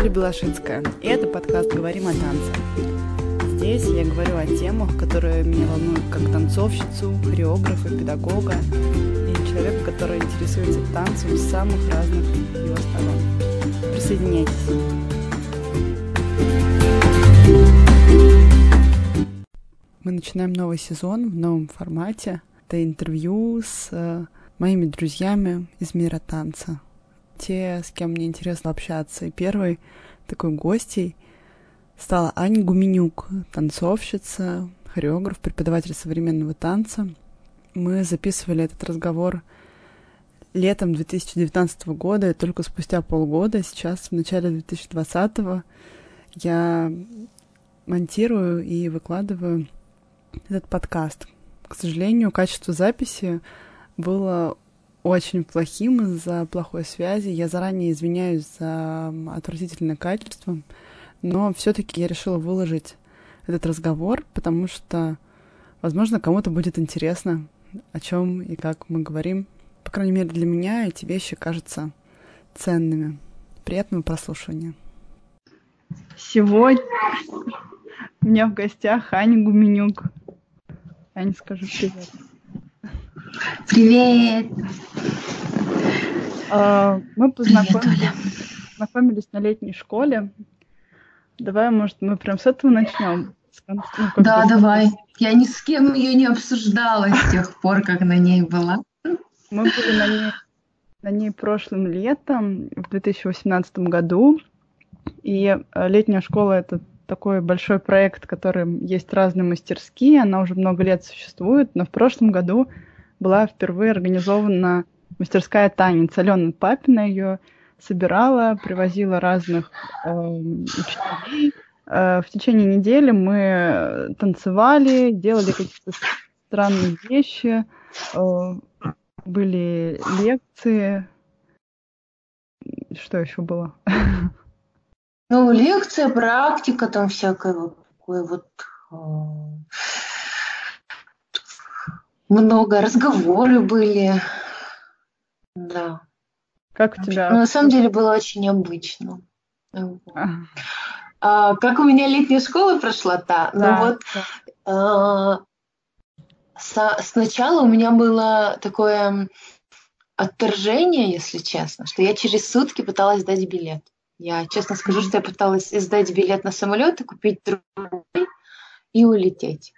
Оля Белошицкая, и это подкаст «Говорим о танце». Здесь я говорю о темах, которые меня волнуют как танцовщицу, хореографа, педагога и человека, который интересуется танцем с самых разных его сторон. Присоединяйтесь. Мы начинаем новый сезон в новом формате. Это интервью с э, моими друзьями из мира танца те, с кем мне интересно общаться. И первой такой гостей стала Аня Гуменюк, танцовщица, хореограф, преподаватель современного танца. Мы записывали этот разговор летом 2019 года, и только спустя полгода, сейчас, в начале 2020, я монтирую и выкладываю этот подкаст. К сожалению, качество записи было очень плохим из-за плохой связи. Я заранее извиняюсь за отвратительное качество, но все-таки я решила выложить этот разговор, потому что, возможно, кому-то будет интересно, о чем и как мы говорим. По крайней мере, для меня эти вещи кажутся ценными. Приятного прослушивания. Сегодня у меня в гостях Аня Гуменюк. Аня, скажи привет. Привет! А, мы познакомились, познакомились на летней школе. Давай, может, мы прям с этого начнем? Ну, да, давай. Я ни с кем ее не обсуждала с тех пор, как на ней была. Мы были на ней, на ней прошлым летом, в 2018 году. И э, летняя школа — это такой большой проект, в котором есть разные мастерские. Она уже много лет существует, но в прошлом году была впервые организована мастерская танец. Алена Папина ее собирала, привозила разных э, учителей. Э, в течение недели мы танцевали, делали какие-то странные вещи, э, были лекции. Что еще было? Ну, лекция, практика, там всякое вот такое вот э, много разговоры были. Да. Как у тебя? Ну, на самом деле было очень необычно. А. Как у меня летняя школа прошла, та. Да, ну вот да. а, со, сначала у меня было такое отторжение, если честно, что я через сутки пыталась сдать билет. Я честно скажу, что я пыталась сдать билет на самолет и купить другой и улететь.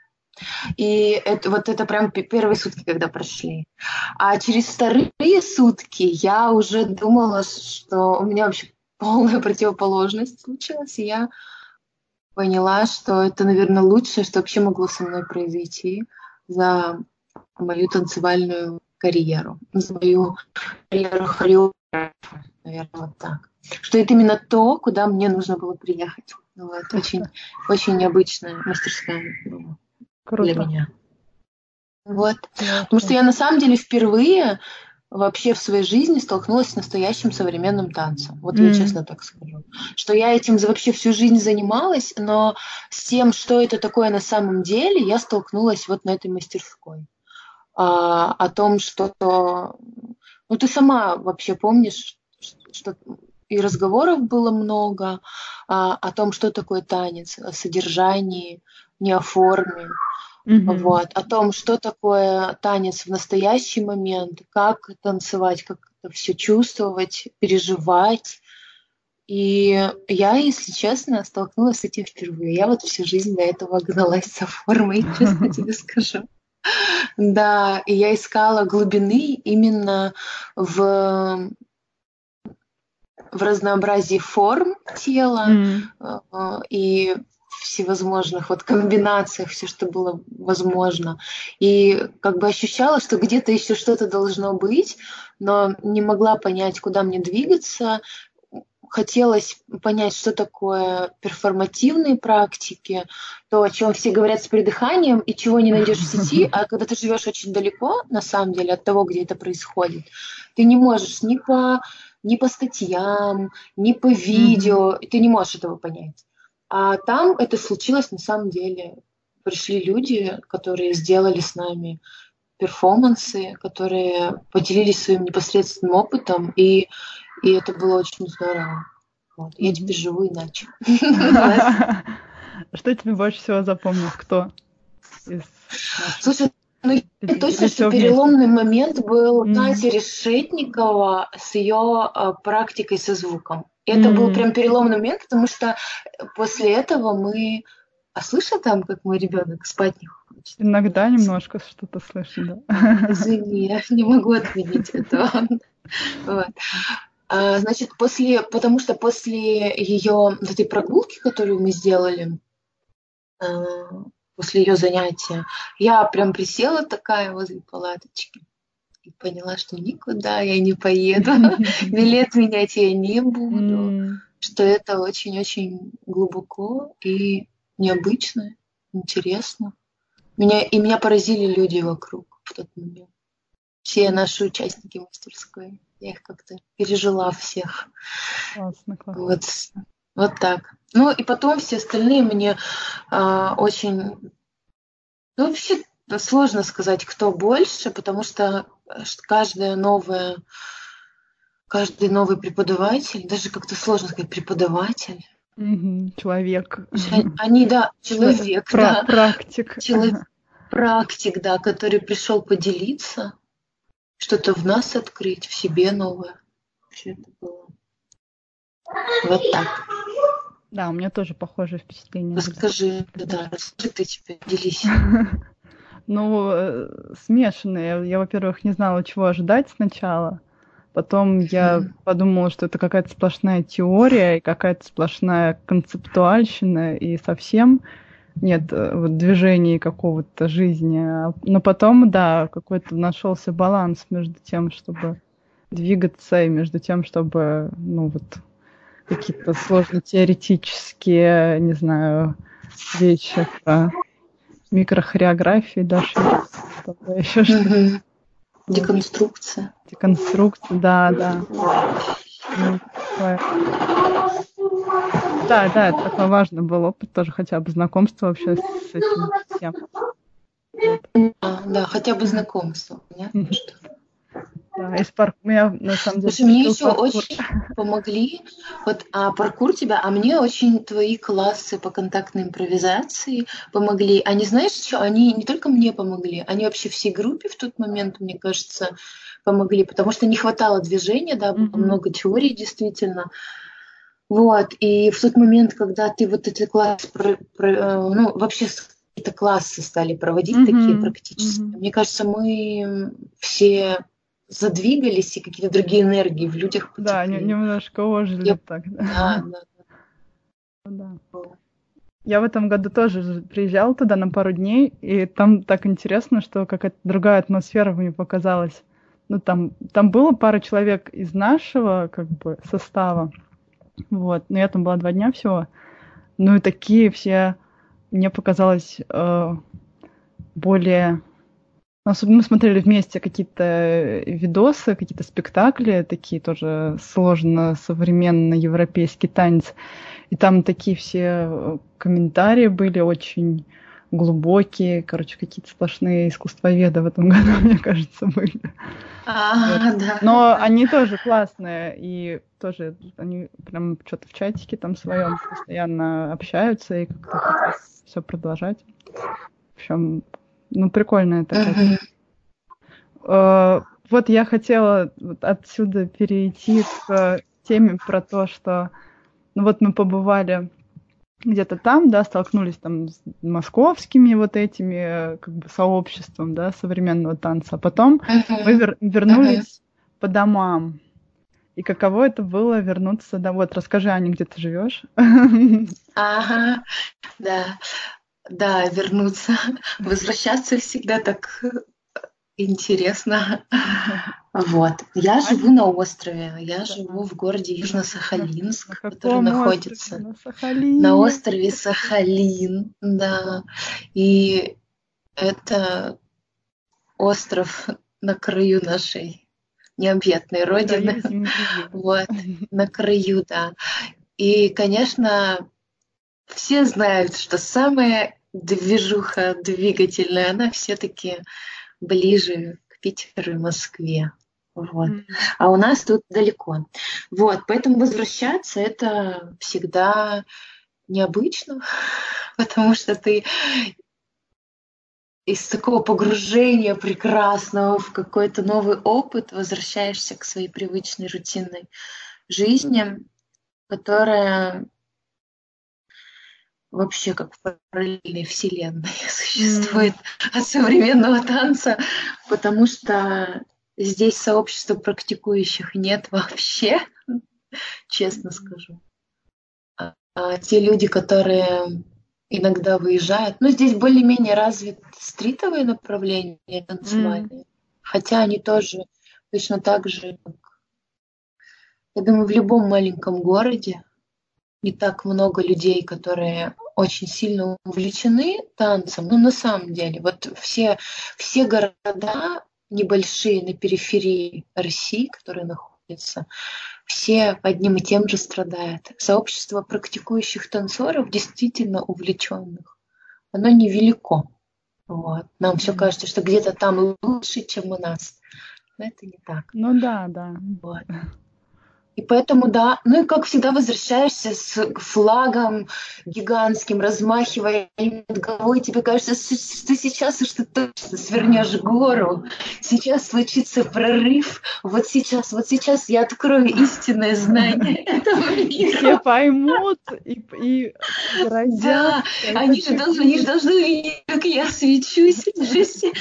И это, вот это прям первые сутки, когда прошли. А через вторые сутки я уже думала, что у меня вообще полная противоположность случилась, и я поняла, что это, наверное, лучшее, что вообще могло со мной произойти за мою танцевальную карьеру, за мою карьеру хореографа, наверное, вот так. Что это именно то, куда мне нужно было приехать. Вот, очень, очень необычная мастерская была. Круто. для меня. Вот. Да, Потому что я на самом деле впервые вообще в своей жизни столкнулась с настоящим современным танцем. Вот mm. я честно так скажу. Что я этим вообще всю жизнь занималась, но с тем, что это такое на самом деле, я столкнулась вот на этой мастерской. А, о том, что... Ну, ты сама вообще помнишь, что и разговоров было много а, о том, что такое танец, о содержании, не о форме. Mm-hmm. Вот, о том, что такое танец в настоящий момент, как танцевать, как это все чувствовать, переживать. И я, если честно, столкнулась с этим впервые. Я вот всю жизнь до этого гналась за формой, честно тебе скажу. Да, и я искала глубины именно в в разнообразии форм тела mm. и всевозможных вот комбинациях, все, что было возможно. И как бы ощущала, что где-то еще что-то должно быть, но не могла понять, куда мне двигаться. Хотелось понять, что такое перформативные практики, то, о чем все говорят с придыханием, и чего не найдешь в сети, а когда ты живешь очень далеко, на самом деле, от того, где это происходит, ты не можешь ни по, ни по статьям, ни по видео, mm-hmm. ты не можешь этого понять. А там это случилось на самом деле. Пришли люди, которые сделали с нами перформансы, которые поделились своим непосредственным опытом, и, и это было очень здорово. Вот. Я теперь живу иначе. Что тебе больше всего запомнилось? Кто? Слушай, ну, я точно, что переломный момент был Катя Решетникова с ее а, практикой со звуком. Это был прям переломный момент, потому что после этого мы... А слышно там, как мой ребенок спать не хочет? Иногда немножко что-то слышно, да. Извини, я не могу отменить этого. Вот. А, значит, после, потому что после ее этой прогулки, которую мы сделали, а, после ее занятия, я прям присела такая возле палаточки и поняла, что никуда я не поеду, билет менять я не буду, что это очень-очень глубоко и необычно, интересно. Меня, и меня поразили люди вокруг в тот момент. Все наши участники мастерской. Я их как-то пережила всех. Классно, классно. Вот, вот так. Ну и потом все остальные мне э, очень... Ну вообще сложно сказать, кто больше, потому что э, каждая новая каждый новый преподаватель, даже как-то сложно сказать преподаватель. Угу, человек. Они, да, человек, Про, да. Практик. Человек, практик, да, который пришел поделиться что-то в нас открыть, в себе новое. Все это было. Вот так. Да, у меня тоже похожее впечатление. Расскажи, да, расскажи ты теперь, делись. Ну, э, смешанные. Я, во-первых, не знала, чего ожидать сначала. Потом я подумала, что это какая-то сплошная теория и какая-то сплошная концептуальщина, и совсем нет э, вот, движения какого-то жизни. Но потом, да, какой-то нашелся баланс между тем, чтобы двигаться, и между тем, чтобы, ну вот, какие-то сложно теоретические, не знаю, вещи про микрохореографии даже еще что-то. Деконструкция. Деконструкция, да, да. Ну, да, да, это такой важный был опыт, тоже хотя бы знакомство вообще с этим всем. Вот. Да, хотя бы знакомство, понятно, что да, из парк... Меня, на самом деле, Слушай, мне еще паркур. очень помогли, вот а, паркур тебя, а мне очень твои классы по контактной импровизации помогли. Они, знаешь, что они не только мне помогли, они вообще всей группе в тот момент, мне кажется, помогли, потому что не хватало движения, да, было mm-hmm. много теорий действительно. Вот, и в тот момент, когда ты вот эти классы, про, про, э, ну, вообще какие-то классы стали проводить mm-hmm. такие практически, mm-hmm. мне кажется, мы все задвигались, и какие-то другие энергии в людях потекли. Да, немножко ожили Я... так. Да, да, да. да. Я в этом году тоже приезжал туда на пару дней, и там так интересно, что какая-то другая атмосфера мне показалась. Ну, там, там было пара человек из нашего, как бы, состава, вот, но я там была два дня всего. Ну, и такие все, мне показалось, э, более мы смотрели вместе какие-то э, видосы, какие-то спектакли, такие тоже сложно современно европейский танец. И там такие все э, комментарии были очень глубокие, короче, какие-то сплошные искусствоведы в этом году, мне кажется, были. А, вот. да. Но они тоже классные, и тоже они прям что-то в чатике там своем постоянно общаются и как-то все продолжать. В общем, ну, прикольно это. Uh-huh. Uh, вот я хотела отсюда перейти к теме про то, что ну вот мы побывали где-то там, да, столкнулись там с московскими вот этими как бы сообществом, да, современного танца, а потом uh-huh. мы вер- вернулись uh-huh. по домам. И каково это было вернуться, да, вот расскажи, Аня, где ты живешь? Ага, да да, вернуться, возвращаться всегда так интересно. Вот. Я живу на острове. Я живу в городе Южно-Сахалинск, который находится на, на острове Сахалин. Да. И это остров на краю нашей необъятной родины. Вот, на краю, да. И, конечно, все знают, что самая движуха двигательная, она все-таки ближе к Питеру и Москве. Вот. А у нас тут далеко. Вот, поэтому возвращаться это всегда необычно, потому что ты из такого погружения прекрасного в какой-то новый опыт возвращаешься к своей привычной рутинной жизни, которая вообще как в параллельной вселенной существует mm. от современного танца, потому что здесь сообщества практикующих нет вообще, честно скажу. А, а те люди, которые иногда выезжают, ну здесь более-менее развит стритовые направления танцевальные, mm. хотя они тоже точно так же, как, я думаю, в любом маленьком городе не так много людей, которые очень сильно увлечены танцем. Ну, на самом деле, вот все, все города небольшие на периферии России, которые находятся, все одним и тем же страдают. Сообщество практикующих танцоров, действительно увлеченных, оно невелико. Вот. Нам все кажется, что где-то там лучше, чем у нас. Но это не так. Ну да, да. Вот. И поэтому, да, ну и как всегда возвращаешься с флагом гигантским, размахивая над головой, тебе кажется, что сейчас ты точно свернешь гору, сейчас случится прорыв, вот сейчас, вот сейчас я открою истинное знание этого мира. Все поймут и, и. Да, они же, должны, они же должны увидеть, как я свечусь, же все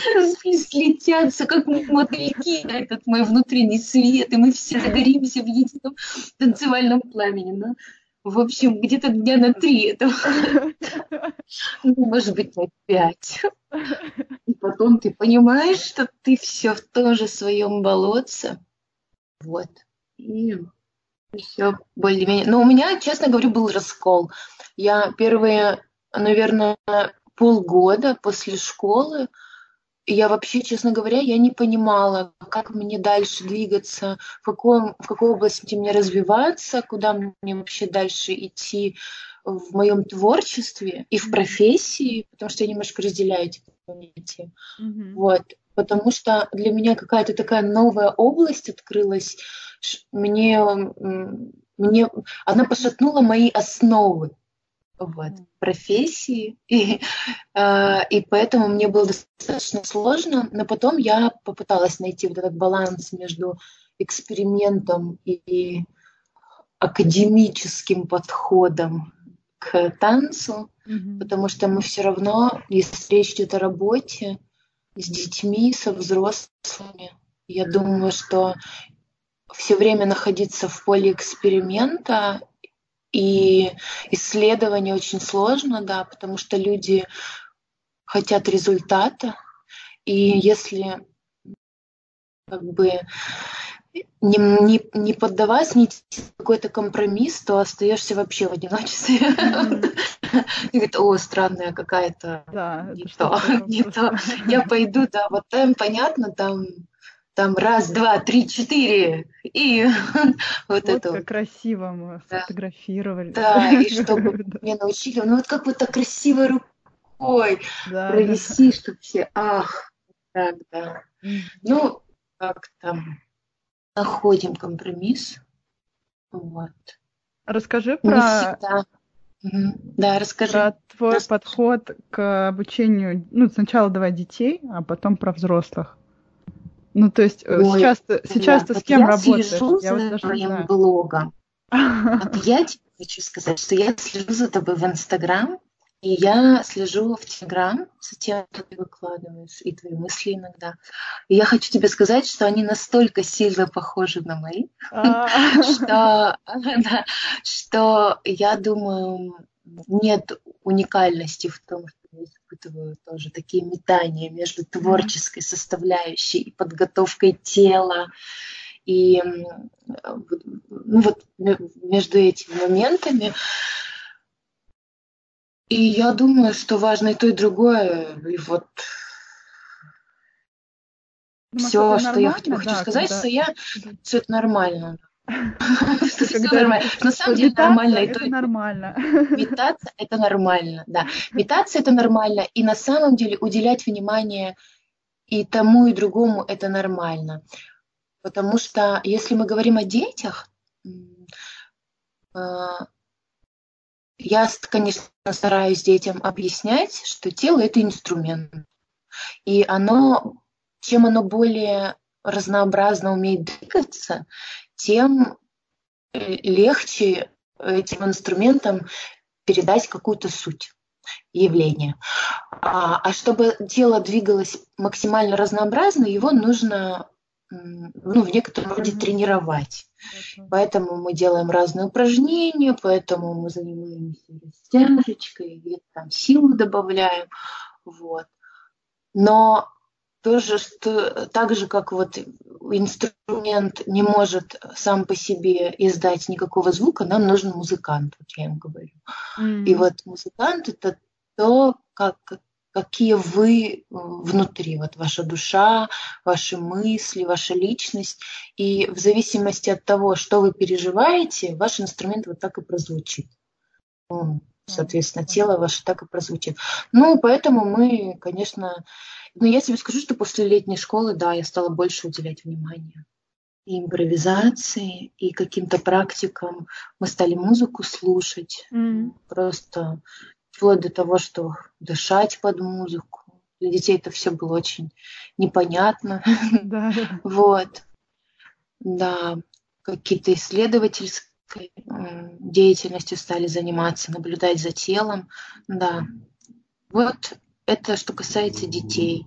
слетятся, как мотыльки, этот мой внутренний свет, и мы все загоримся в едином этом танцевальном пламени. Ну, в общем, где-то дня на три этого. Ну, может быть, на пять. И потом ты понимаешь, что ты все в том же своем болотце. Вот. И все более-менее. Но у меня, честно говорю, был раскол. Я первые, наверное, полгода после школы я вообще, честно говоря, я не понимала, как мне дальше двигаться, в, каком, в какой области мне развиваться, куда мне вообще дальше идти в моем творчестве и в профессии, потому что я немножко разделяю эти понятия. Mm-hmm. Вот. Потому что для меня какая-то такая новая область открылась. Мне, мне она пошатнула мои основы вот, профессии, и, э, и поэтому мне было достаточно сложно, но потом я попыталась найти вот этот баланс между экспериментом и академическим подходом к танцу, mm-hmm. потому что мы все равно, если речь идет о работе с детьми, со взрослыми, я думаю, что все время находиться в поле эксперимента и исследование очень сложно, да, потому что люди хотят результата. И если как бы не, не, не поддаваясь, не какой-то компромисс, то остаешься вообще в одиночестве. И говорит, о, странная какая-то, не то, не то. Я пойду, да, вот там понятно, там там раз, два, три, четыре, и вот, вот это. Как красиво мы да. сфотографировали. Да, и чтобы меня научили, ну вот как вот так красиво рукой да, провести, да. чтобы все, ах, так, да. Ну, как там, находим компромисс, вот. Расскажи про... Да, расскажи. Про твой да. подход к обучению, ну, сначала давай детей, а потом про взрослых. Ну, то есть э, Ой, сейчас, ты, сейчас ты с кем я работаешь? Слежу я за вот твоим блогом. Вот я тебе хочу сказать, что я слежу за тобой в Инстаграм, и я слежу в Телеграм за тем, что ты выкладываешь, и твои мысли иногда. И я хочу тебе сказать, что они настолько сильно похожи на мои, а. что я думаю, нет уникальности в том, что испытываю тоже такие метания между творческой составляющей и подготовкой тела. И ну, вот между этими моментами. И я думаю, что важно и то, и другое. И вот ну, все, что я хочу да, сказать, когда... что я все это нормально. На самом деле нормально. Это нормально. Метаться это нормально, да. Метаться это нормально. И на самом деле уделять внимание и тому, и другому это нормально. Потому что если мы говорим о детях, э, я, конечно, стараюсь детям объяснять, что тело – это инструмент. И оно, чем оно более разнообразно умеет двигаться, тем э, легче этим инструментом передать какую-то суть явления. А, а чтобы тело двигалось максимально разнообразно, его нужно ну, в некотором роде тренировать. Поэтому мы делаем разные упражнения, поэтому мы занимаемся растяжечкой, где-то там силу добавляем. Вот. Но тоже, что так же, как вот инструмент не может сам по себе издать никакого звука, нам нужен музыкант, вот я им говорю. Mm-hmm. И вот музыкант это то, как, какие вы внутри, вот ваша душа, ваши мысли, ваша личность. И в зависимости от того, что вы переживаете, ваш инструмент вот так и прозвучит. Соответственно, тело ваше так и прозвучит. Ну, поэтому мы, конечно, но я тебе скажу, что после летней школы, да, я стала больше уделять внимания и импровизации, и каким-то практикам. Мы стали музыку слушать, mm. просто вплоть до того, что дышать под музыку. Для детей это все было очень непонятно. Да. Вот. Да, какие-то исследовательской деятельностью стали заниматься, наблюдать за телом. Да. Вот это что касается детей.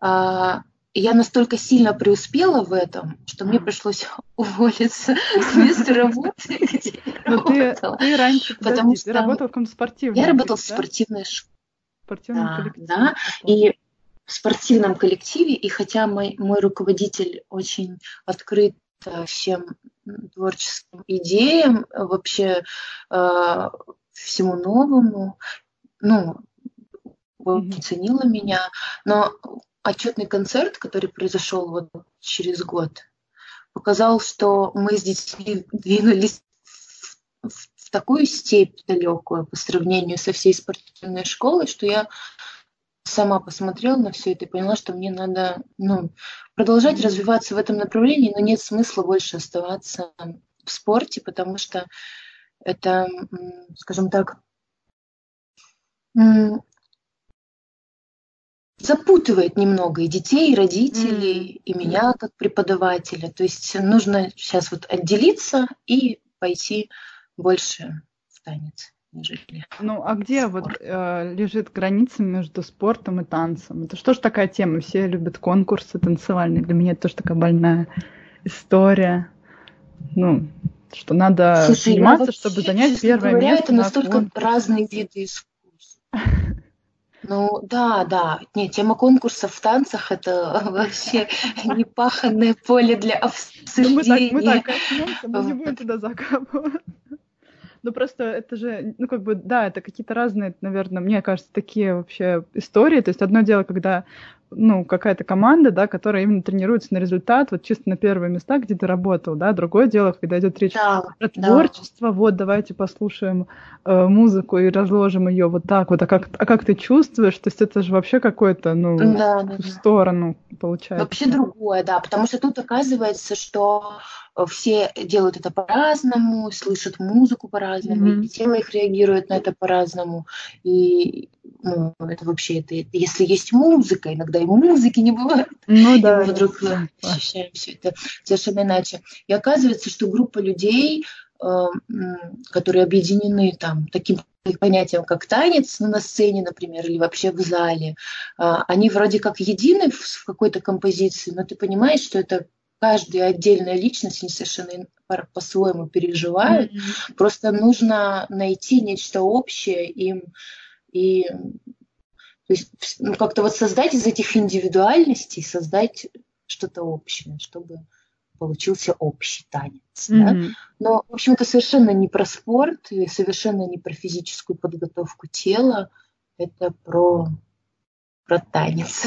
А, я настолько сильно преуспела в этом, что мне пришлось уволиться с места работы, где я ты, ты раньше, потому что ты работала в каком-то спортивном Я работала в спортивной школе. Спортивном коллективе. Да, и в спортивном коллективе, и хотя мой, мой руководитель очень открыт всем творческим идеям, вообще э, всему новому, ну, очень ценила меня. Но отчетный концерт, который произошел вот через год, показал, что мы с детьми двинулись в, в такую степь далекую по сравнению со всей спортивной школой, что я сама посмотрела на все это и поняла, что мне надо ну, продолжать развиваться в этом направлении, но нет смысла больше оставаться в спорте, потому что это, скажем так, запутывает немного и детей, и родителей, mm. и меня как преподавателя. То есть нужно сейчас вот отделиться и пойти больше в танец. Нежели ну, а где спорт. вот э, лежит граница между спортом и танцем? Это что ж такая тема? Все любят конкурсы танцевальные. Для меня это тоже такая больная история. Ну, что надо Слушай, заниматься, чтобы занять первое говоря, место. Это настолько конкурсе. разные виды искусств. Ну да, да. Не, тема конкурсов в танцах это вообще непаханное поле для обсуждения. Ну, мы так, мы так мы не будем туда закапывать. Ну просто это же, ну как бы, да, это какие-то разные, наверное, мне кажется, такие вообще истории. То есть одно дело, когда ну, какая-то команда, да, которая именно тренируется на результат, вот чисто на первые места, где ты работал, да. Другое дело, когда идет речь да, про творчество, да. вот давайте послушаем э, музыку и разложим ее вот так вот. А как, а как ты чувствуешь? То есть это же вообще какой-то, ну, да, да, в сторону получается. Вообще другое, да, потому что тут оказывается, что все делают это по-разному, слышат музыку по-разному, mm-hmm. и тело их реагирует на это по-разному. И ну, это вообще, это, если есть музыка, иногда и музыки не бывает. Ну да. И мы вдруг да. ощущаем все это совершенно иначе. И оказывается, что группа людей, э, которые объединены там таким понятием, как танец ну, на сцене, например, или вообще в зале, э, они вроде как едины в какой-то композиции, но ты понимаешь, что это каждая отдельная личность, они совершенно по-своему переживают. Mm-hmm. Просто нужно найти нечто общее им и то есть ну, как-то вот создать из этих индивидуальностей, создать что-то общее, чтобы получился общий танец. Mm-hmm. Да? Но, в общем, это совершенно не про спорт, и совершенно не про физическую подготовку тела, это про про танец.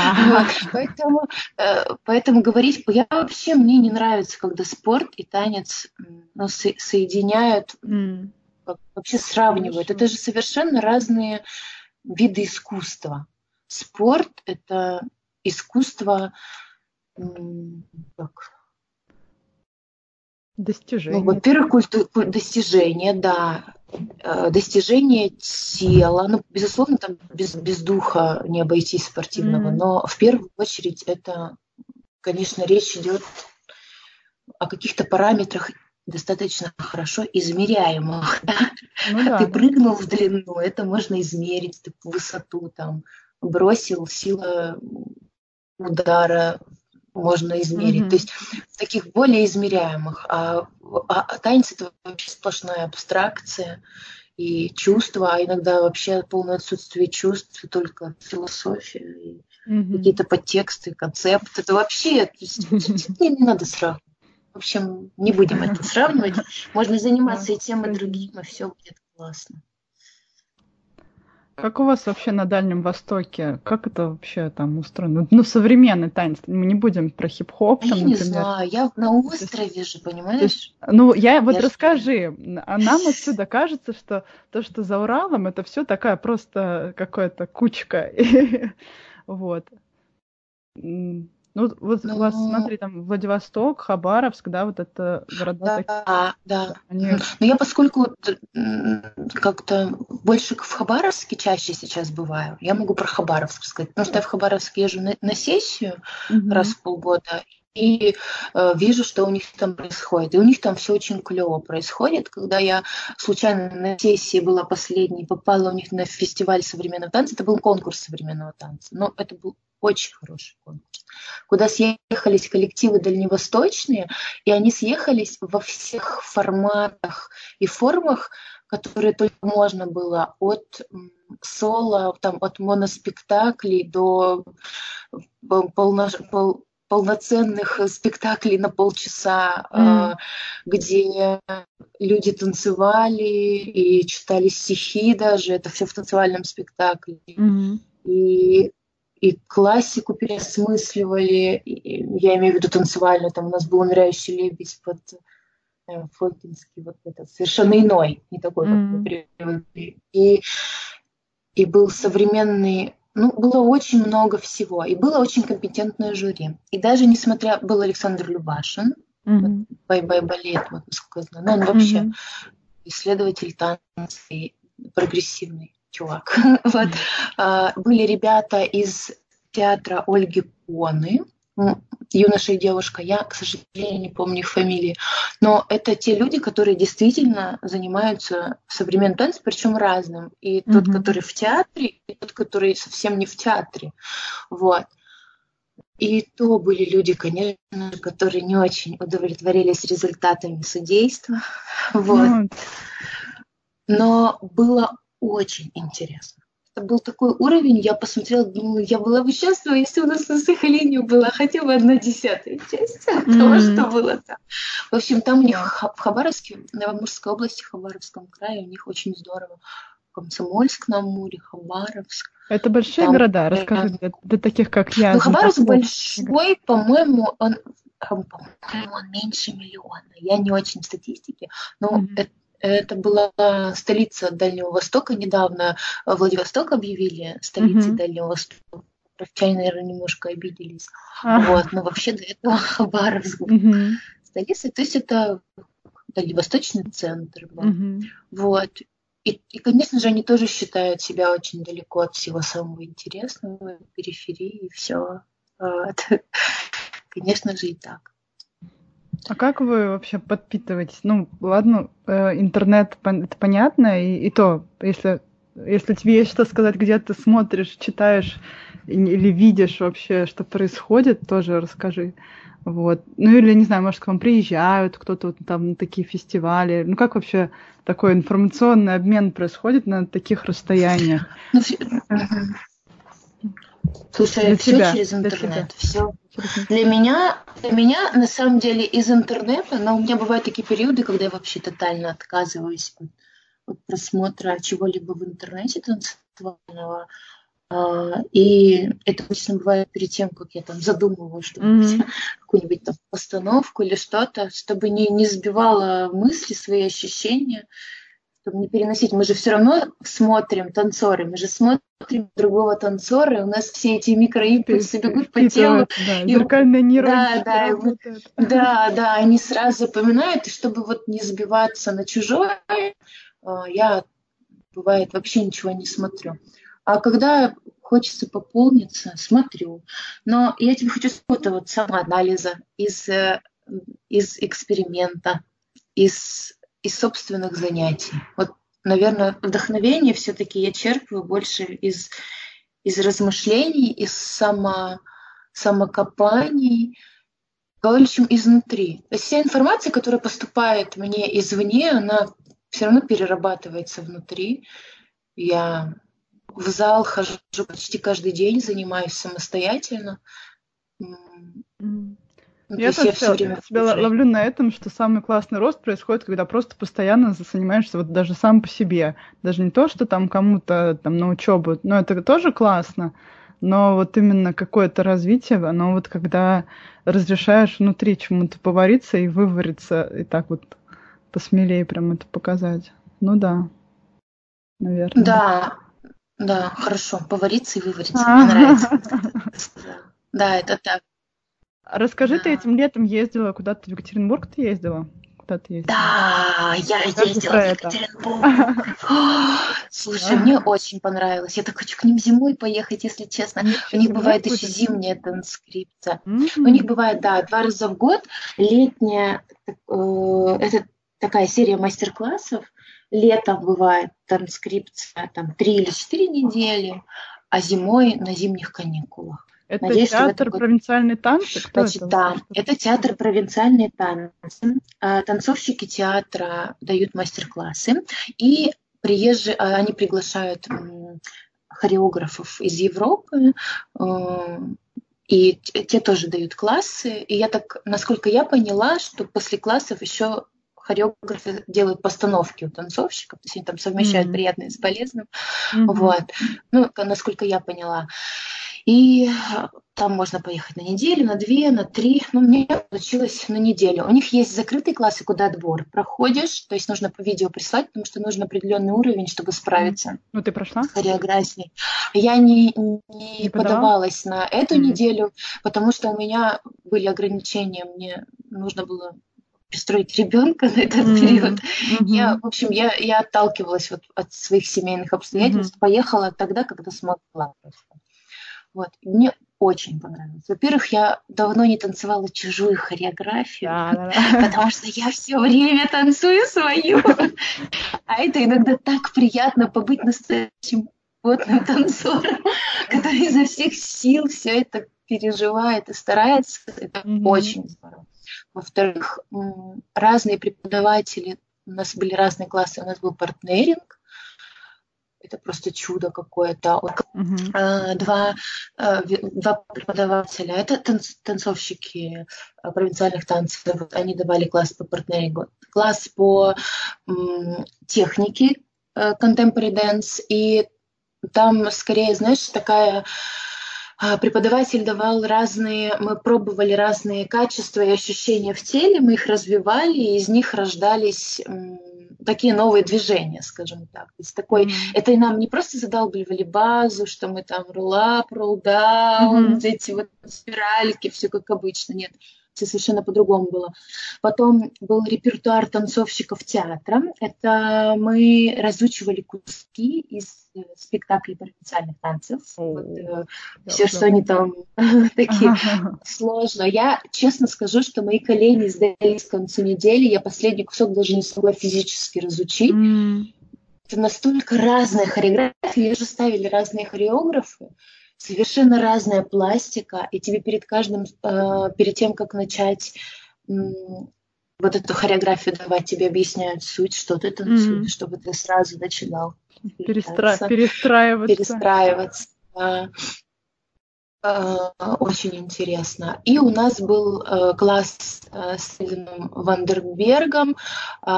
Поэтому, э, поэтому говорить, я вообще мне не нравится, когда спорт и танец ну, соединяют, вообще сравнивают. Это же совершенно разные виды искусства. Спорт – это искусство как, Достижение. Ну, во-первых, культу... достижение, да. Э, достижение тела. Ну, безусловно, там без, без духа не обойтись спортивного. Mm-hmm. Но в первую очередь это, конечно, речь идет о каких-то параметрах достаточно хорошо измеряемых. Ну, да, ты да. прыгнул в длину, это можно измерить, ты высоту там бросил, сила удара можно измерить. Mm-hmm. То есть таких более измеряемых. А, а, а танец это вообще сплошная абстракция и чувства, а иногда вообще полное отсутствие чувств, только философия, mm-hmm. какие-то подтексты, концепты. Это вообще не, не надо сравнивать. В общем, не будем это сравнивать. Можно заниматься и тем, и другим, и все будет классно. Как у вас вообще на Дальнем Востоке? Как это вообще там устроено? Ну, современный танец. Мы не будем про хип-хоп. Я не знаю, я на острове же, понимаешь? Есть, ну, я вот я расскажи. Же... А нам отсюда кажется, что то, что за Уралом, это все такая просто какая-то кучка. Вот. Ну, вот ну, у вас, ну. смотри, там Владивосток, Хабаровск, да, вот это города да, такие. Да, да. Они... Но я поскольку как-то больше в Хабаровске чаще сейчас бываю, я могу про Хабаровск сказать, потому что я в Хабаровск езжу на, на сессию угу. раз в полгода, и э, вижу, что у них там происходит. И у них там все очень клево происходит. Когда я случайно на сессии была последней, попала у них на фестиваль современного танца, это был конкурс современного танца. Но это был очень хороший конкурс, куда съехались коллективы дальневосточные, и они съехались во всех форматах и формах, которые только можно было, от соло, там, от моноспектаклей до полно, пол, полноценных спектаклей на полчаса, mm. где люди танцевали и читали стихи даже, это все в танцевальном спектакле. Mm. И и классику переосмысливали, и, я имею в виду танцевальную, там у нас был «Умирающий лебедь» под э, Фокинский, вот этот, совершенно иной, не такой, mm-hmm. как и, и был современный, ну, было очень много всего, и было очень компетентное жюри. И даже несмотря, был Александр Любашин, mm-hmm. Bye Bye Ballet, вот, насколько я знаю, но он вообще mm-hmm. исследователь танца и прогрессивный чувак. вот. А, были ребята из театра Ольги Поны, юноша и девушка, я, к сожалению, не помню их фамилии, но это те люди, которые действительно занимаются современным танцем, причем разным. И mm-hmm. тот, который в театре, и тот, который совсем не в театре. Вот. И то были люди, конечно, которые не очень удовлетворились результатами судейства. Вот. Mm-hmm. Но было очень интересно. Это был такой уровень, я посмотрела, думала, я была бы счастлива, если у нас на Сахалине была хотя бы одна десятая часть mm-hmm. того, что было там. В общем, там у них в Хабаровске, Новомурской области, Хабаровском крае, у них очень здорово. Комсомольск на Амуре, Хабаровск. Это большие там, города? Расскажи, для, для таких, как я. Ну, Хабаровск большой, по-моему, он, по-моему, он меньше миллиона. Я не очень в статистике, но mm-hmm. это это была столица Дальнего Востока. Недавно Владивосток объявили столицей mm-hmm. Дальнего Востока. Правчане, наверное, немножко обиделись. Ah. Вот, но вообще до этого Хабаровск mm-hmm. столица. То есть это дальневосточный центр. Был. Mm-hmm. Вот. И, и, конечно же, они тоже считают себя очень далеко от всего самого интересного, периферии и все. Вот. Конечно же, и так. А как вы вообще подпитываетесь? Ну, ладно, э, интернет, это понятно, и, и то, если, если тебе есть что сказать, где ты смотришь, читаешь или видишь вообще, что происходит, тоже расскажи. Вот. Ну или, не знаю, может, к вам приезжают кто-то вот, там на такие фестивали. Ну как вообще такой информационный обмен происходит на таких расстояниях? Ну, Слушай, все через интернет. Все. Для меня, для меня, на самом деле, из интернета, но у меня бывают такие периоды, когда я вообще тотально отказываюсь от, от просмотра чего-либо в интернете танцевального. А, и это обычно бывает перед тем, как я там задумываю, чтобы mm-hmm. какую-нибудь там постановку или что-то, чтобы не, не сбивала мысли, свои ощущения, чтобы не переносить. Мы же все равно смотрим танцоры, мы же смотрим другого танцора, у нас все эти микроимпульсы бегут по телу. Да, и, зеркальная нейроника. Да, да, да, да, они сразу запоминают, и чтобы вот не сбиваться на чужое, а, я, бывает, вообще ничего не смотрю. А когда хочется пополниться, смотрю. Но я тебе хочу сказать, вот самоанализа из, э, из эксперимента, из из собственных занятий. Вот, наверное, вдохновение все-таки я черпаю больше из, из размышлений, из само, самокопаний, общем, изнутри. То есть вся информация, которая поступает мне извне, она все равно перерабатывается внутри. Я в зал хожу почти каждый день, занимаюсь самостоятельно. Ну, я тоже все время себя ловлю на этом, что самый классный рост происходит, когда просто постоянно занимаешься вот даже сам по себе. Даже не то, что там кому-то там на учебу, но это тоже классно, но вот именно какое-то развитие, оно вот когда разрешаешь внутри чему-то повариться и вывариться, и так вот посмелее прям это показать. Ну да, наверное. Да, да, хорошо, повариться и вывариться, мне нравится. Да, это так. Расскажи, да. ты этим летом ездила куда-то в Екатеринбург, ты ездила? Куда ты ездила? Да, я Расскажи ездила в Екатеринбург. Слушай, мне очень понравилось. Я так хочу к ним зимой поехать, если честно. У них бывает еще зимняя транскрипция. У них бывает, да, два раза в год летняя, э, это такая серия мастер-классов. Летом бывает транскрипция там три или четыре недели, а зимой на зимних каникулах. Это Надеюсь, театр провинциальной танцы? Кто Значит, это? Да, это театр провинциальной танцы. А, танцовщики театра дают мастер-классы, и приезжие, а, они приглашают хореографов из Европы, э, и те тоже дают классы. И я так, насколько я поняла, что после классов еще хореографы делают постановки у танцовщиков, то есть они там совмещают mm-hmm. приятное с полезным. Mm-hmm. Вот. Ну, насколько я поняла. И там можно поехать на неделю, на две, на три. Ну, мне получилось на неделю. У них есть закрытые классы, куда отбор проходишь, то есть нужно по видео прислать, потому что нужен определенный уровень, чтобы справиться. Ну, ты прошла? С хореографией. Я не, не, не подавалась на эту mm. неделю, потому что у меня были ограничения, мне нужно было пристроить ребенка на этот mm-hmm. период. Mm-hmm. Я, в общем, я, я отталкивалась вот от своих семейных обстоятельств, mm-hmm. поехала тогда, когда смогла просто. Вот. Мне очень понравилось. Во-первых, я давно не танцевала чужую хореографию, да, да, потому что я все время танцую свою. А это иногда так приятно побыть настоящим потным танцором, который изо всех сил все это переживает и старается. Это mm-hmm. очень здорово. Во-вторых, разные преподаватели, у нас были разные классы, у нас был партнеринг, это просто чудо какое-то. Uh-huh. Два, э, два преподавателя, это танцовщики э, провинциальных танцев, они давали класс по партнерингу, класс по технике э, contemporary dance, и там скорее, знаешь, такая преподаватель давал разные, мы пробовали разные качества и ощущения в теле, мы их развивали, и из них рождались такие новые движения, скажем так. То есть такой, mm-hmm. это и нам не просто задалбливали базу, что мы там роллап, роллдаун, mm-hmm. эти вот спиральки, все как обычно, нет совершенно по-другому было. Потом был репертуар танцовщиков театра. Это мы разучивали куски из э, спектаклей провинциальных танцев. вот, э, все, что они там такие сложно. Я честно скажу, что мои колени сдались к концу недели. Я последний кусок даже не смогла физически разучить. Это настолько разная хореография. Ее же ставили разные хореографы совершенно разная пластика, и тебе перед каждым, э, перед тем, как начать э, вот эту хореографию давать, тебе объясняют суть, что ты танцуешь, mm-hmm. чтобы ты сразу начинал Перестра... перестраиваться. Перестраиваться. Да. Э, очень интересно. И у нас был э, класс э, с Иваном Вандербергом, э,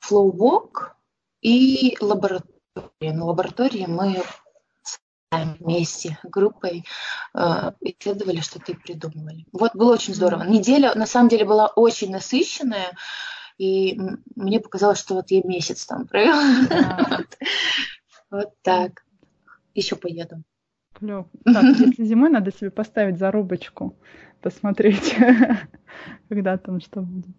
флоу-вок и лаборатория. На лаборатории мы вместе группой э, исследовали, что-то и придумывали. Вот было очень здорово. Неделя на самом деле была очень насыщенная. и мне показалось, что вот я месяц там провела. Вот так. Еще поеду. Клёв. Так, если зимой надо себе поставить зарубочку, посмотреть, когда там что будет.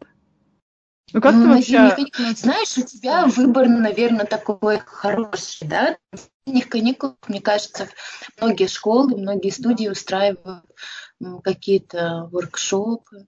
Ну как ну, ты вообще... Знаешь, у тебя выбор, наверное, такой хороший, да? У них каникул, мне кажется, многие школы, многие студии устраивают какие-то воркшопы.